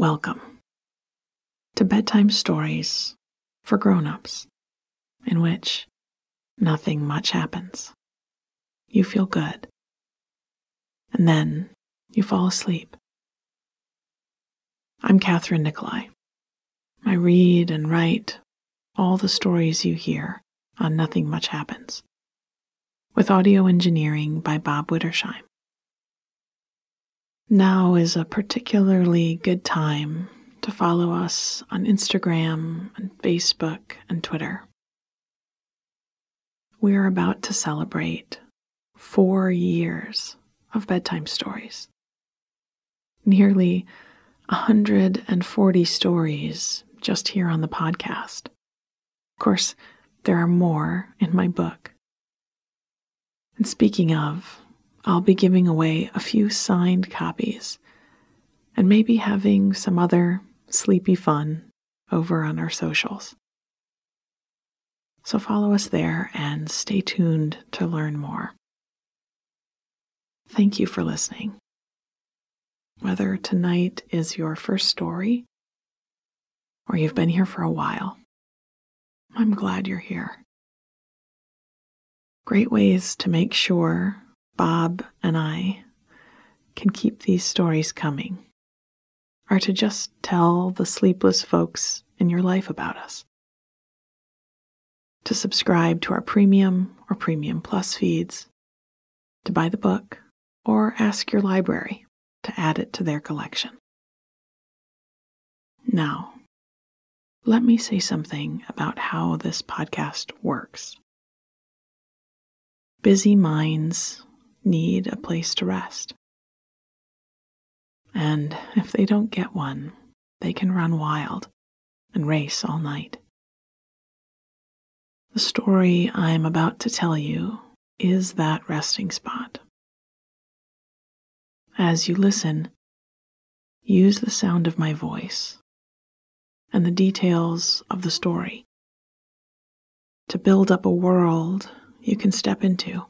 Welcome to bedtime stories for grown-ups in which nothing much happens. You feel good. And then you fall asleep. I'm Kathryn Nicolai. I read and write all the stories you hear on Nothing Much Happens, with audio engineering by Bob Wittersheim. Now is a particularly good time to follow us on Instagram and Facebook and Twitter. We're about to celebrate four years of bedtime stories. Nearly 140 stories just here on the podcast. Of course, there are more in my book. And speaking of, I'll be giving away a few signed copies and maybe having some other sleepy fun over on our socials. So follow us there and stay tuned to learn more. Thank you for listening. Whether tonight is your first story or you've been here for a while, I'm glad you're here. Great ways to make sure Bob and I can keep these stories coming are to just tell the sleepless folks in your life about us. To subscribe to our premium or premium plus feeds, to buy the book, or ask your library to add it to their collection. Now, let me say something about how this podcast works. Busy minds need a place to rest. And if they don't get one, they can run wild and race all night. The story I'm about to tell you is that resting spot. As you listen, use the sound of my voice and the details of the story to build up a world you can step into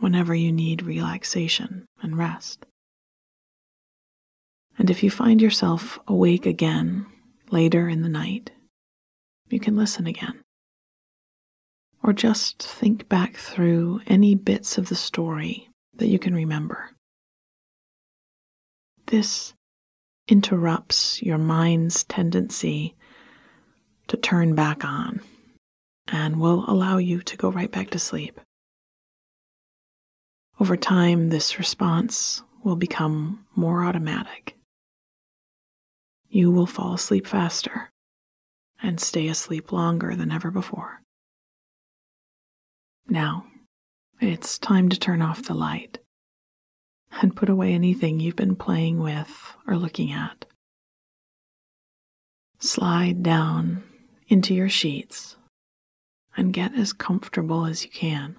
whenever you need relaxation and rest. And if you find yourself awake again later in the night, you can listen again. Or just think back through any bits of the story that you can remember. This interrupts your mind's tendency to turn back on and will allow you to go right back to sleep. Over time, this response will become more automatic you will fall asleep faster and stay asleep longer than ever before. Now, it's time to turn off the light and put away anything you've been playing with or looking at. Slide down into your sheets and get as comfortable as you can.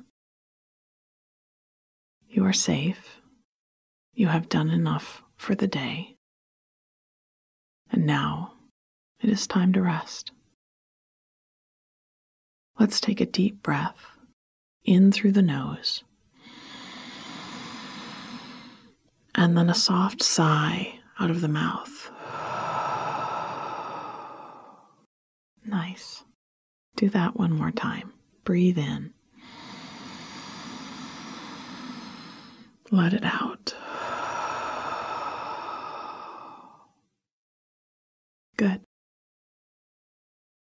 You are safe. You have done enough for the day. And now it is time to rest. Let's take a deep breath in through the nose. And then a soft sigh out of the mouth. Nice. Do that one more time. Breathe in. Let it out. Good.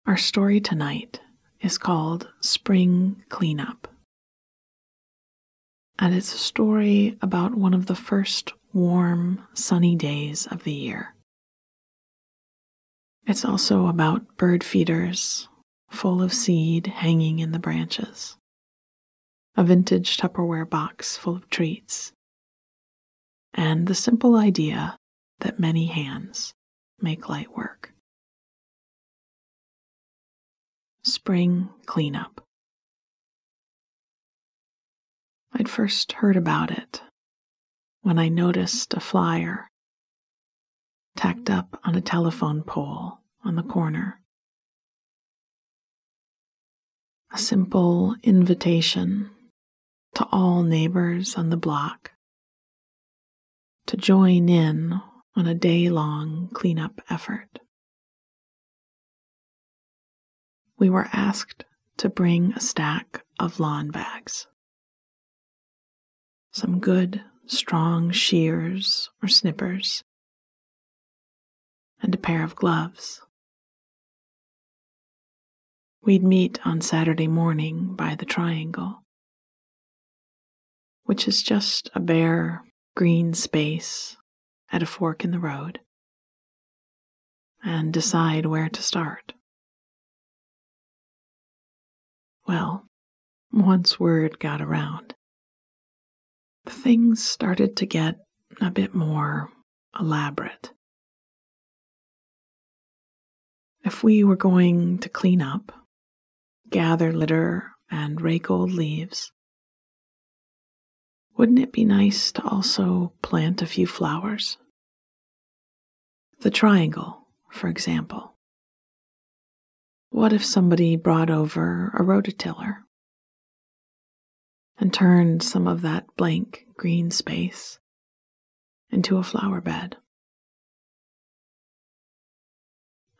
Our story tonight is called Spring Cleanup. And it's a story about one of the first warm, sunny days of the year. It's also about bird feeders full of seed hanging in the branches, a vintage Tupperware box full of treats, and the simple idea that many hands make light work. Spring Cleanup. I'd first heard about it when I noticed a flyer tacked up on a telephone pole on the corner. A simple invitation to all neighbors on the block to join in on a day long cleanup effort. We were asked to bring a stack of lawn bags, some good, strong shears or snippers, and a pair of gloves. We'd meet on Saturday morning by the triangle, which is just a bare green space at a fork in the road, and decide where to start. Well, once word got around, things started to get a bit more elaborate. If we were going to clean up, gather litter, and rake old leaves, wouldn't it be nice to also plant a few flowers? The triangle, for example. What if somebody brought over a rototiller and turned some of that blank green space into a flower bed?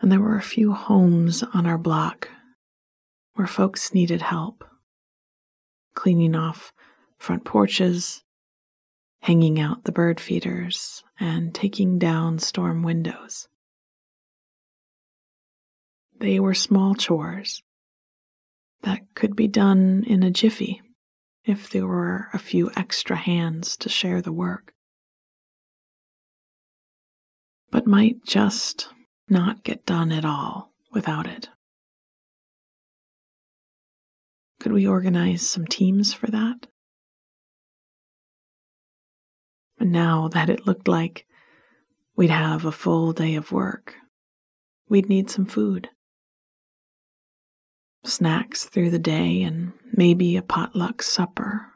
And there were a few homes on our block where folks needed help cleaning off front porches, hanging out the bird feeders, and taking down storm windows. They were small chores that could be done in a jiffy if there were a few extra hands to share the work, but might just not get done at all without it. Could we organize some teams for that? And now that it looked like we'd have a full day of work, we'd need some food. Snacks through the day and maybe a potluck supper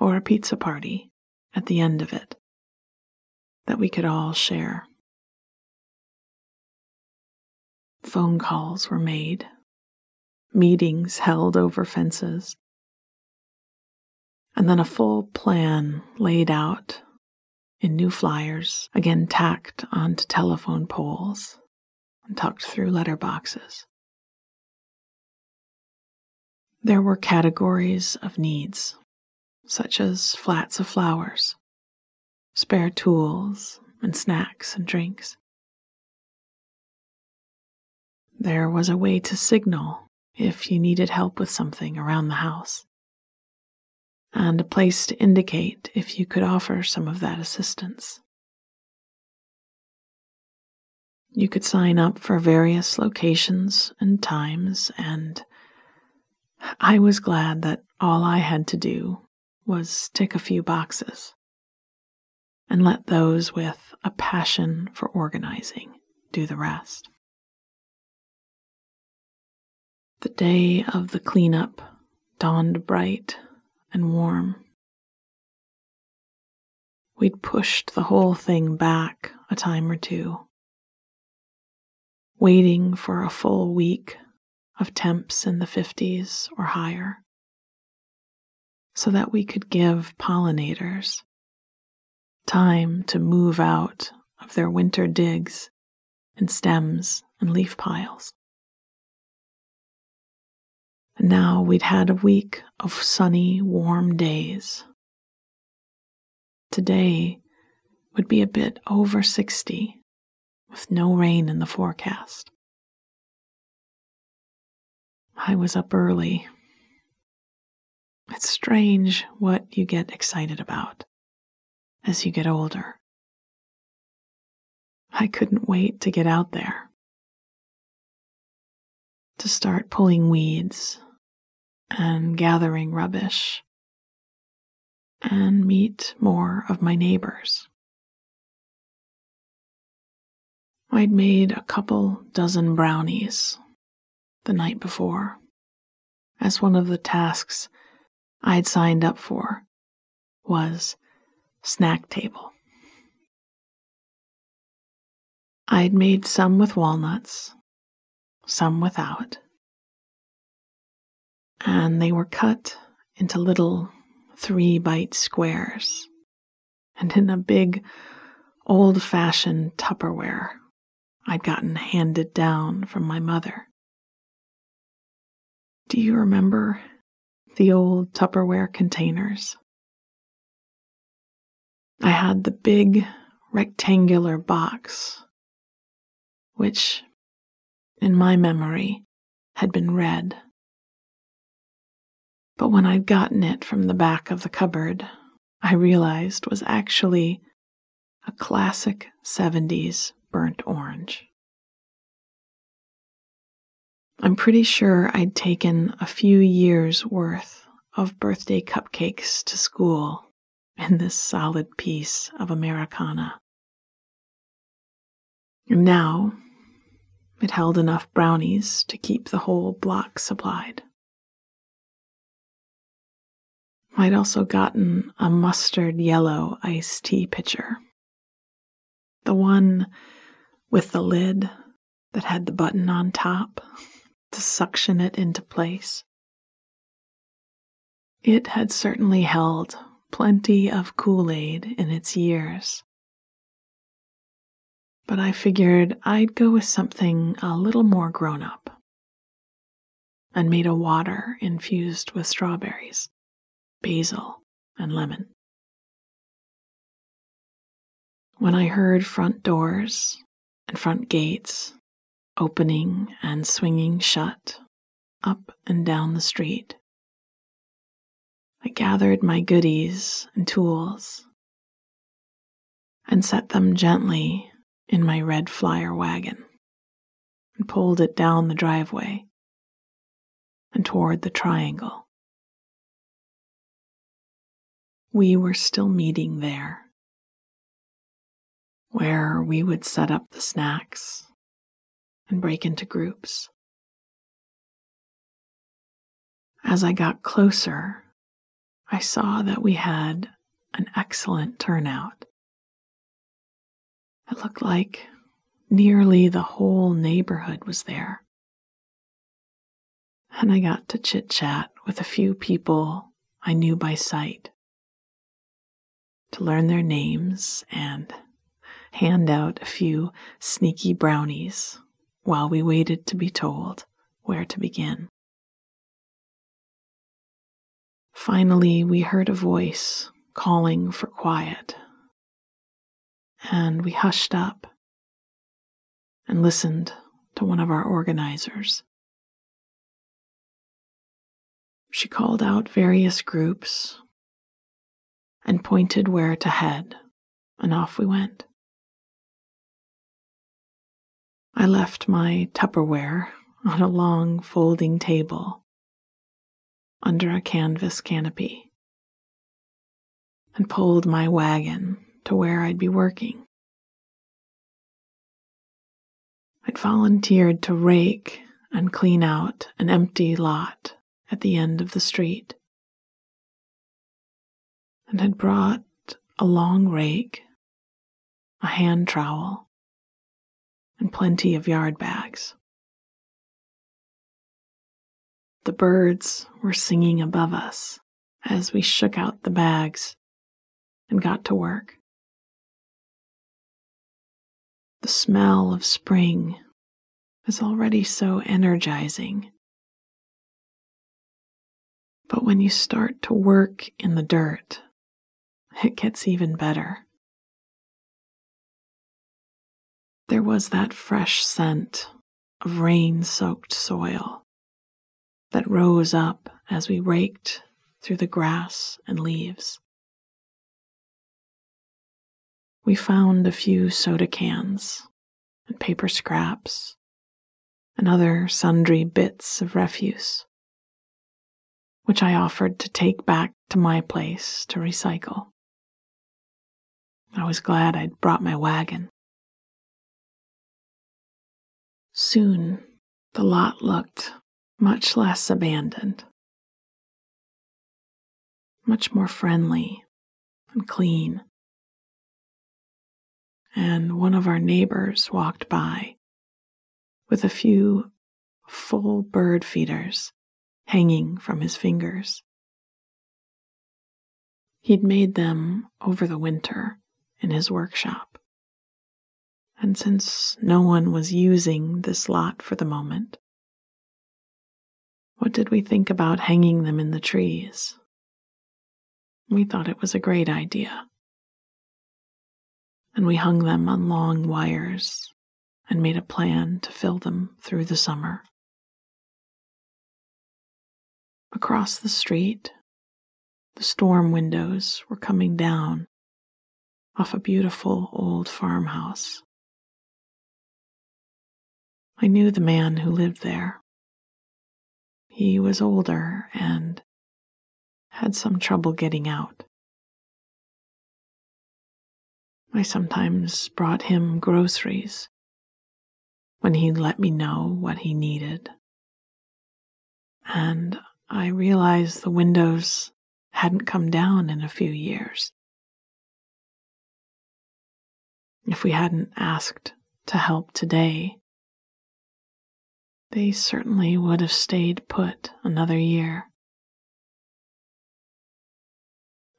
or a pizza party at the end of it that we could all share. Phone calls were made meetings held over fences, and then a full plan laid out in new flyers, again tacked onto telephone poles and tucked through letter boxes. There were categories of needs, such as flats of flowers, spare tools, and snacks and drinks. There was a way to signal if you needed help with something around the house, and a place to indicate if you could offer some of that assistance. You could sign up for various locations and times, and I was glad that all I had to do was tick a few boxes and let those with a passion for organizing do the rest. The day of the cleanup dawned bright and warm. We'd pushed the whole thing back a time or two, waiting for a full week of temps in the 50s or higher, so that we could give pollinators time to move out of their winter digs and stems and leaf piles. Now we'd had a week of sunny, warm days. Today would be a bit over 60 with no rain in the forecast. I was up early. It's strange what you get excited about as you get older. I couldn't wait to get out there, to start pulling weeds and gathering rubbish and meet more of my neighbors. I'd made a couple dozen brownies the night before as one of the tasks I'd signed up for was snack table. I'd made some with walnuts, some without, and they were cut into little three bite squares. And in a big old fashioned Tupperware I'd gotten handed down from my mother. Do you remember the old Tupperware containers? I had the big rectangular box, which, in my memory, had been red. But when I'd gotten it from the back of the cupboard, I realized was actually a classic 70s burnt orange. I'm pretty sure I'd taken a few years' worth of birthday cupcakes to school in this solid piece of Americana. And now it held enough brownies to keep the whole block supplied. I'd also gotten a mustard yellow iced tea pitcher. The one with the lid that had the button on top to suction it into place. It had certainly held plenty of Kool Aid in its years. But I figured I'd go with something a little more grown up and made a water infused with strawberries basil, and lemon. When I heard front doors and front gates opening and swinging shut up and down the street, I gathered my goodies and tools and set them gently in my red flyer wagon and pulled it down the driveway and toward the triangle we were still meeting there, where we would set up the snacks and break into groups. As I got closer, I saw that we had an excellent turnout. It looked like nearly the whole neighborhood was there. And I got to chit chat with a few people I knew by sight to learn their names and hand out a few sneaky brownies while we waited to be told where to begin. Finally, we heard a voice calling for quiet, and we hushed up and listened to one of our organizers. She called out various groups and pointed where to head, and off we went. I left my Tupperware on a long folding table under a canvas canopy and pulled my wagon to where I'd be working. I'd volunteered to rake and clean out an empty lot at the end of the street and had brought a long rake, a hand trowel, and plenty of yard bags. The birds were singing above us as we shook out the bags and got to work. The smell of spring is already so energizing. But when you start to work in the dirt, it gets even better. There was that fresh scent of rain soaked soil that rose up as we raked through the grass and leaves. We found a few soda cans and paper scraps and other sundry bits of refuse, which I offered to take back to my place to recycle. I was glad I'd brought my wagon. Soon the lot looked much less abandoned, much more friendly and clean. And one of our neighbors walked by with a few full bird feeders hanging from his fingers. He'd made them over the winter in his workshop. And since no one was using this lot for the moment, what did we think about hanging them in the trees? We thought it was a great idea. And we hung them on long wires and made a plan to fill them through the summer. Across the street, the storm windows were coming down off a beautiful old farmhouse. I knew the man who lived there. He was older and had some trouble getting out. I sometimes brought him groceries when he'd let me know what he needed. And I realized the windows hadn't come down in a few years. If we hadn't asked to help today, they certainly would have stayed put another year.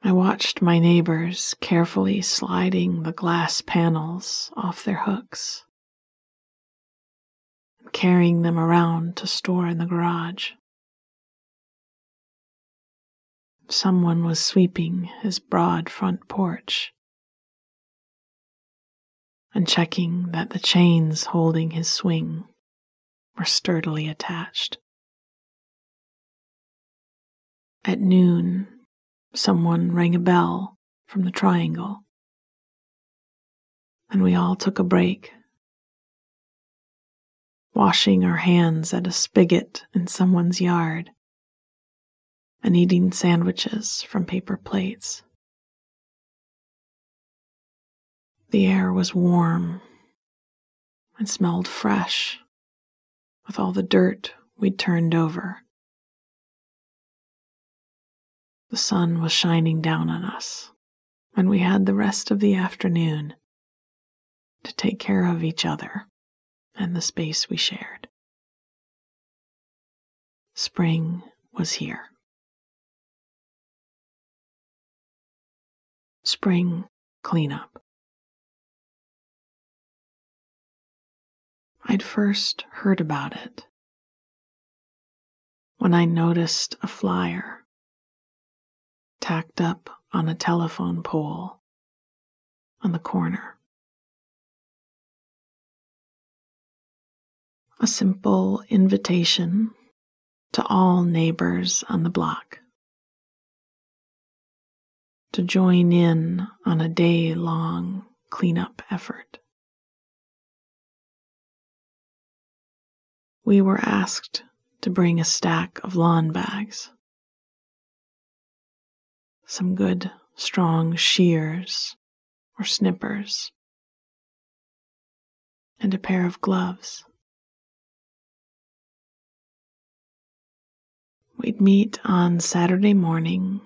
I watched my neighbors carefully sliding the glass panels off their hooks and carrying them around to store in the garage. Someone was sweeping his broad front porch and checking that the chains holding his swing were sturdily attached. At noon, someone rang a bell from the triangle, and we all took a break, washing our hands at a spigot in someone's yard and eating sandwiches from paper plates. The air was warm and smelled fresh with all the dirt we'd turned over. The sun was shining down on us, and we had the rest of the afternoon to take care of each other and the space we shared. Spring was here. Spring cleanup. I'd first heard about it when I noticed a flyer tacked up on a telephone pole on the corner. A simple invitation to all neighbors on the block to join in on a day long cleanup effort. We were asked to bring a stack of lawn bags some good strong shears or snippers, and a pair of gloves. We'd meet on Saturday morning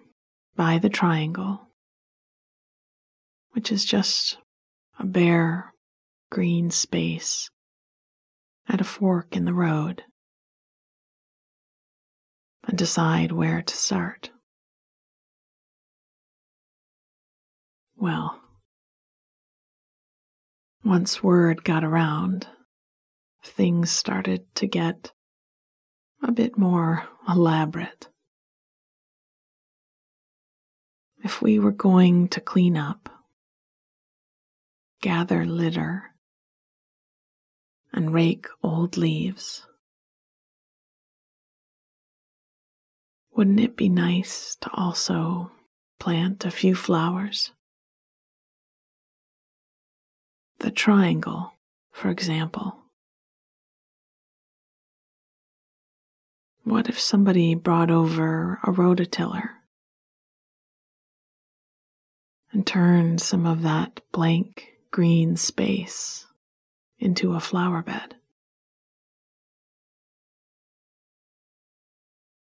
by the triangle, which is just a bare green space at a fork in the road, and decide where to start. Well, once word got around, things started to get a bit more elaborate. If we were going to clean up, gather litter, and rake old leaves, wouldn't it be nice to also plant a few flowers? the triangle, for example. What if somebody brought over a rototiller and turned some of that blank green space into a flower bed?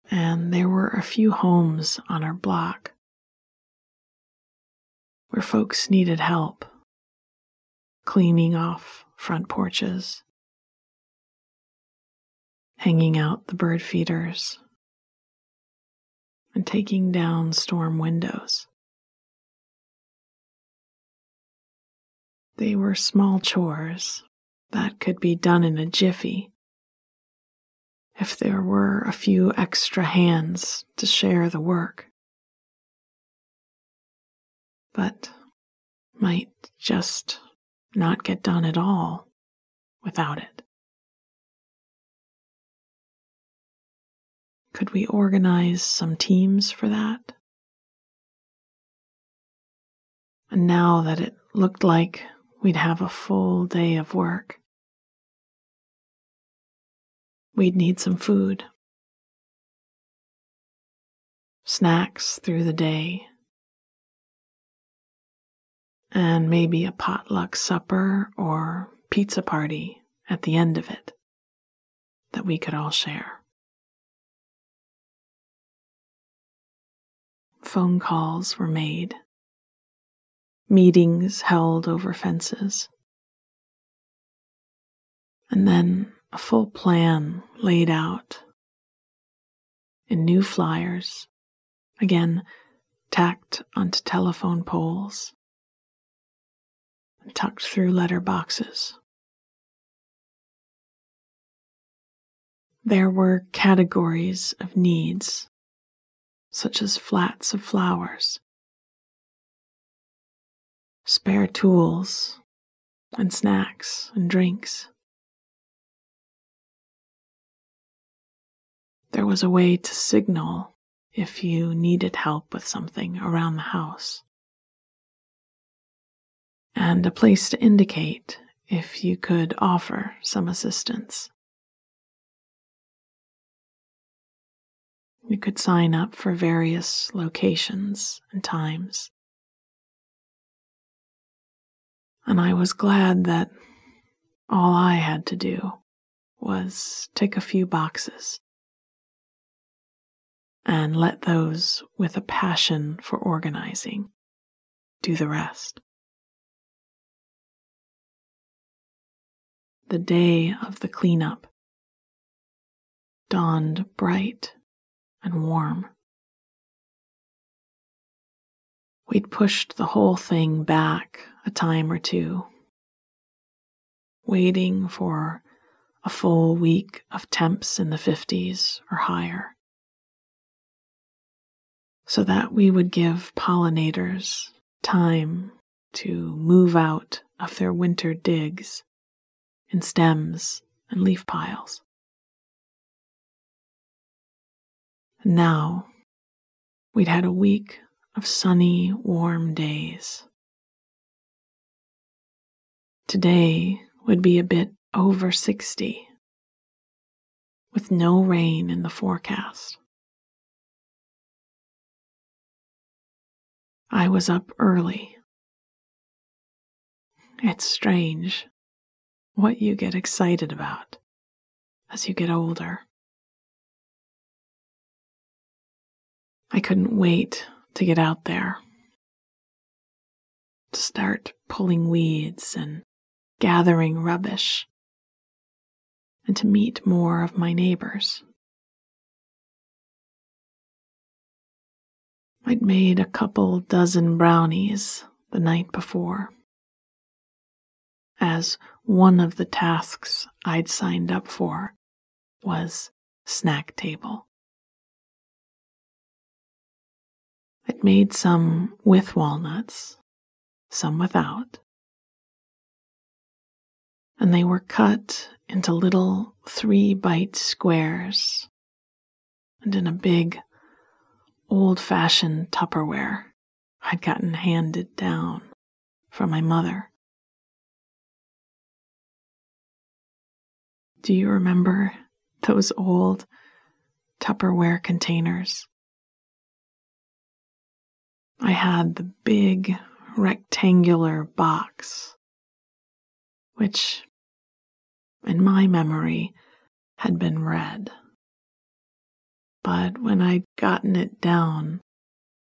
And there were a few homes on our block where folks needed help cleaning off front porches, hanging out the bird feeders, and taking down storm windows. they were small chores that could be done in a jiffy if there were a few extra hands to share the work. But might just not get done at all without it. Could we organize some teams for that? And now that it looked like we'd have a full day of work, we'd need some food. Snacks through the day. And maybe a potluck supper or pizza party at the end of it that we could all share. Phone calls were made meetings held over fences. And then a full plan laid out in new flyers, again tacked onto telephone poles and tucked through letter boxes. There were categories of needs, such as flats of flowers, spare tools, and snacks and drinks. There was a way to signal if you needed help with something around the house, and a place to indicate if you could offer some assistance. You could sign up for various locations and times. And I was glad that all I had to do was tick a few boxes and let those with a passion for organizing do the rest. The day of the cleanup dawned bright and warm. We'd pushed the whole thing back a time or two, waiting for a full week of temps in the 50s or higher, so that we would give pollinators time to move out of their winter digs in stems and leaf piles. Now we'd had a week of sunny, warm days. Today would be a bit over 60, with no rain in the forecast. I was up early. It's strange what you get excited about as you get older. I couldn't wait to get out there, to start pulling weeds and gathering rubbish, and to meet more of my neighbors. I'd made a couple dozen brownies the night before, as one of the tasks I'd signed up for was snack table. I'd made some with walnuts, some without, and they were cut into little three bite squares and in a big old fashioned Tupperware I'd gotten handed down from my mother. Do you remember those old Tupperware containers? I had the big rectangular box, which, in my memory, had been red. But when I'd gotten it down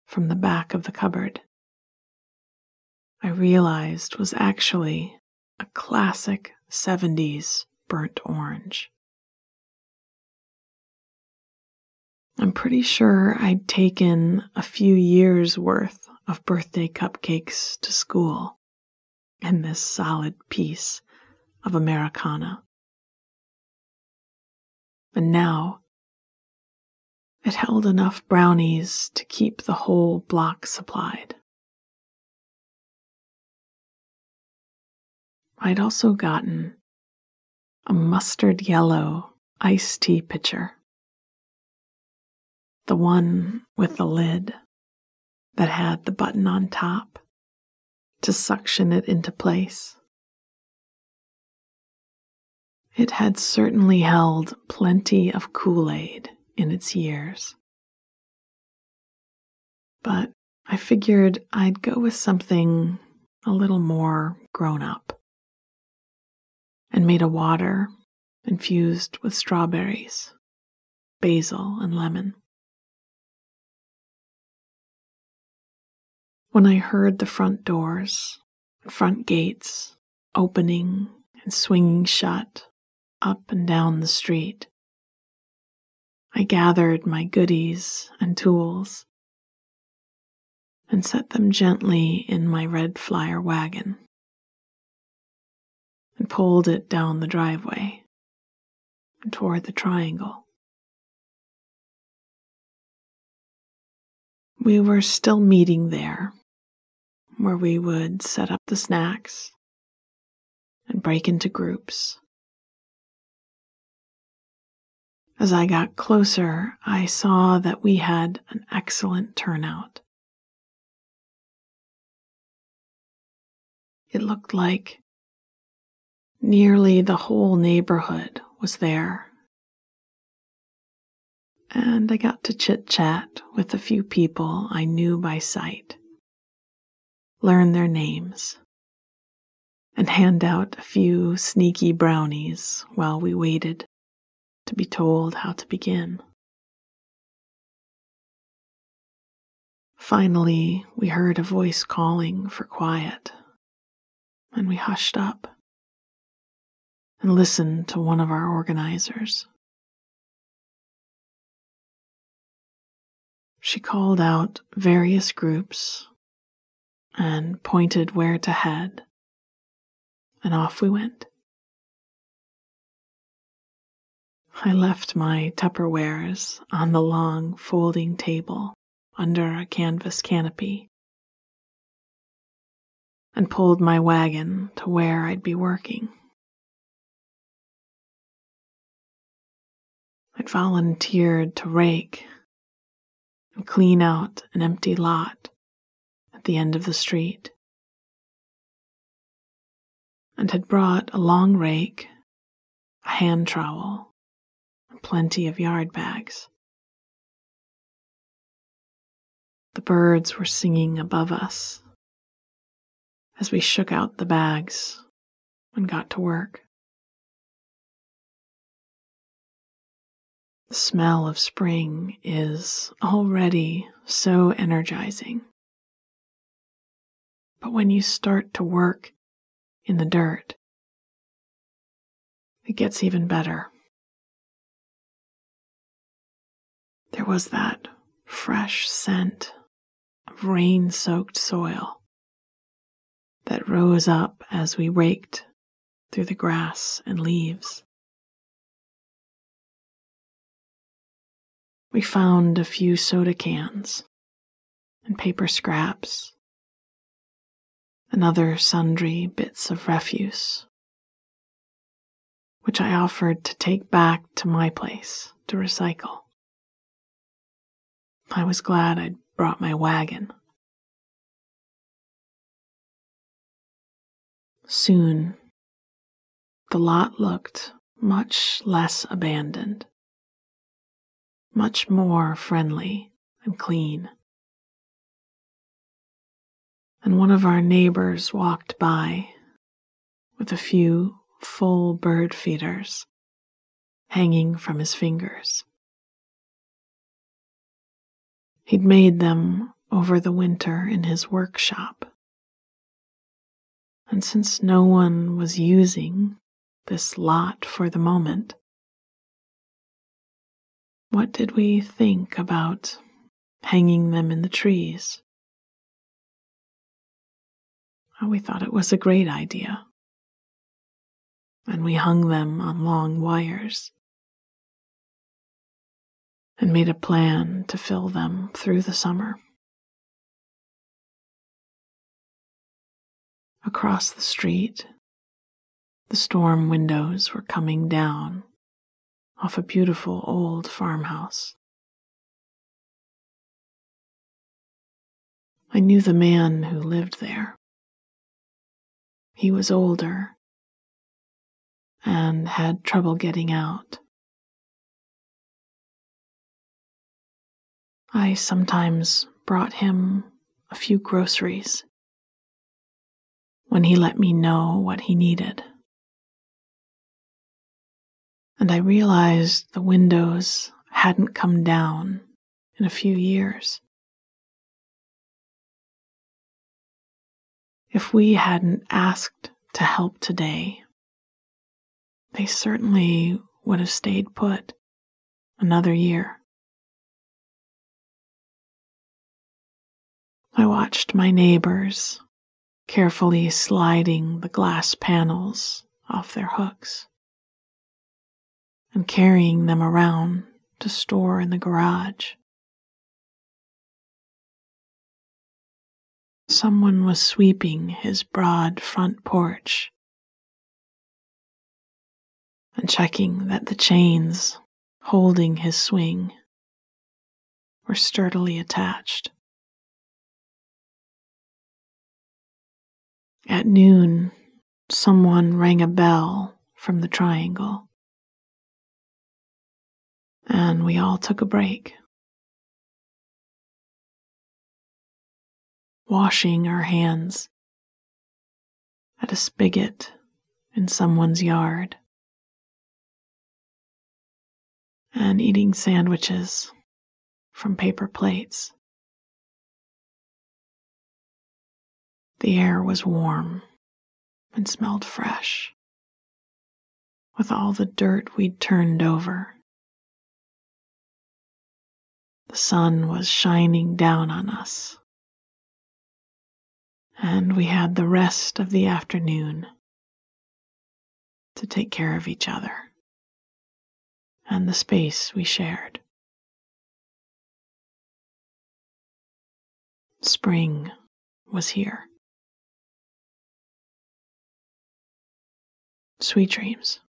from the back of the cupboard, I realized was actually a classic 70s burnt orange. I'm pretty sure I'd taken a few years worth of birthday cupcakes to school and this solid piece of Americana. And now it held enough brownies to keep the whole block supplied. I'd also gotten a mustard yellow iced tea pitcher, the one with the lid that had the button on top to suction it into place. It had certainly held plenty of Kool Aid in its years. But I figured I'd go with something a little more grown up and made a water infused with strawberries, basil, and lemon. When I heard the front doors front gates opening and swinging shut up and down the street, I gathered my goodies and tools and set them gently in my red flyer wagon and pulled it down the driveway and toward the triangle. We were still meeting there, where we would set up the snacks and break into groups As I got closer, I saw that we had an excellent turnout. It looked like nearly the whole neighborhood was there. And I got to chit chat with a few people I knew by sight, learn their names, and hand out a few sneaky brownies while we waited to be told how to begin. Finally, we heard a voice calling for quiet, and we hushed up and listened to one of our organizers. She called out various groups and pointed where to head, and off we went. I left my Tupperwares on the long folding table under a canvas canopy and pulled my wagon to where I'd be working. I'd volunteered to rake and clean out an empty lot at the end of the street and had brought a long rake, a hand trowel, plenty of yard bags. The birds were singing above us as we shook out the bags and got to work. The smell of spring is already so energizing. But when you start to work in the dirt, it gets even better. There was that fresh scent of rain soaked soil that rose up as we raked through the grass and leaves. We found a few soda cans and paper scraps and other sundry bits of refuse, which I offered to take back to my place to recycle. I was glad I'd brought my wagon. Soon, the lot looked much less abandoned, much more friendly and clean. And one of our neighbors walked by with a few full bird feeders hanging from his fingers. He'd made them over the winter in his workshop. And since no one was using this lot for the moment, what did we think about hanging them in the trees? we thought it was a great idea. And we hung them on long wires and made a plan to fill them through the summer. Across the street, the storm windows were coming down off a beautiful old farmhouse. I knew the man who lived there. He was older and had trouble getting out. I sometimes brought him a few groceries when he let me know what he needed. And I realized the windows hadn't come down in a few years. If we hadn't asked to help today, they certainly would have stayed put another year. I watched my neighbors carefully sliding the glass panels off their hooks and carrying them around to store in the garage. Someone was sweeping his broad front porch and checking that the chains holding his swing were sturdily attached. At noon, someone rang a bell from the triangle, and we all took a break. Washing our hands at a spigot in someone's yard, and eating sandwiches from paper plates. The air was warm and smelled fresh, with all the dirt we'd turned over. The sun was shining down on us, and we had the rest of the afternoon to take care of each other and the space we shared. Spring was here. Sweet dreams.